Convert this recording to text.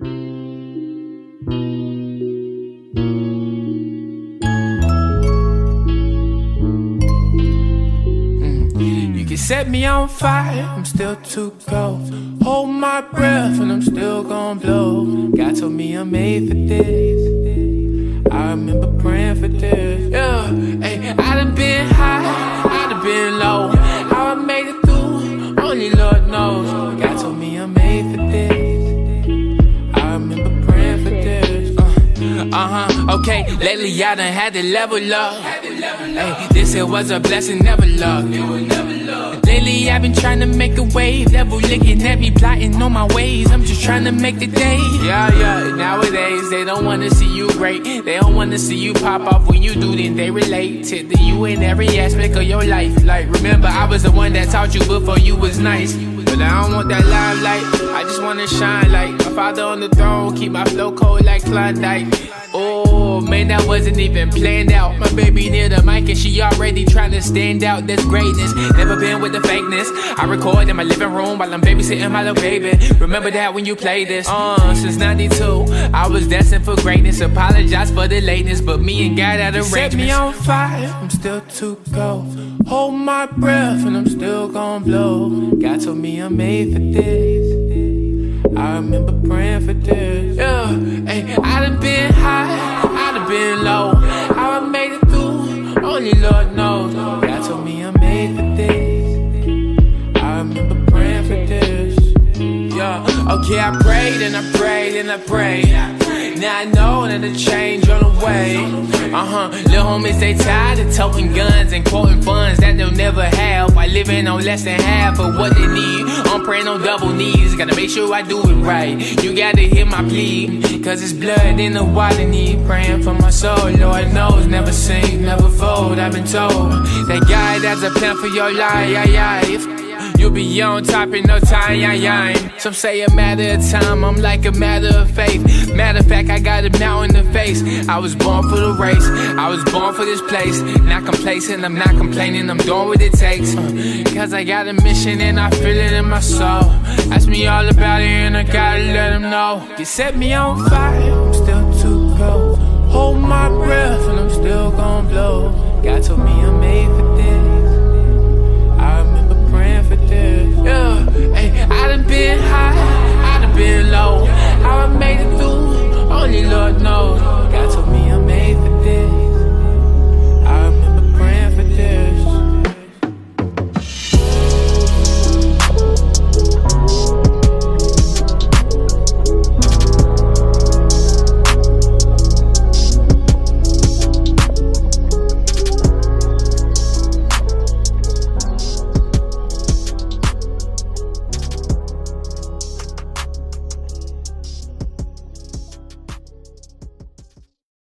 Mm. You can set me on fire, I'm still too cold. Hold my breath and I'm still gonna blow. God told me I'm made for this. Okay, lately I done had to level up. This here was a blessing, never luck. Lately I've been trying to make a wave, level looking at me, plotting on my ways. I'm just trying to make the day. Yeah, yeah. Nowadays they don't wanna see you great. They don't wanna see you pop off when you do, then they relate to you in every aspect of your life. Like remember, I was the one that taught you before you was nice. But I don't want that limelight. I just wanna shine like my father on the throne. Keep my flow cold like Klondike. Oh man, that wasn't even planned out. My baby near the mic and she already trying to stand out. That's greatness. Never been with the fakeness. I record in my living room while I'm babysitting my little baby. Remember that when you played this? Uh, since '92, I was destined for greatness. Apologize for the lateness, but me and God had arrangements. Set me on fire, I'm still too cold. Hold my breath and I'm still gonna blow. God told me I'm made for this. I remember praying for this. Yeah, hey, I done been high, I done been low. How I made it through, only Lord knows. God told me I'm made for this. I remember praying for this. Yeah, okay, I prayed and I prayed and I prayed. Now I know that a change on the way. Uh huh. Little homies, they tired of toting guns and quoting funds that they'll never have. By living on less than half of what they need. I'm praying on double knees. Gotta make sure I do it right. You gotta hear my plea. Cause it's blood in the water need. Praying for my soul. Lord knows, never sink, never fold. I've been told that God has a plan for your life. You'll be on top in no time. Some say a matter of time, I'm like a matter of faith. I was born for the race, I was born for this place. Not complacent, I'm not complaining, I'm doing what it takes. Cause I got a mission and I feel it in my soul. Ask me all about it and I gotta let them know. You set me on fire, I'm still too cold. Hold my breath and I'm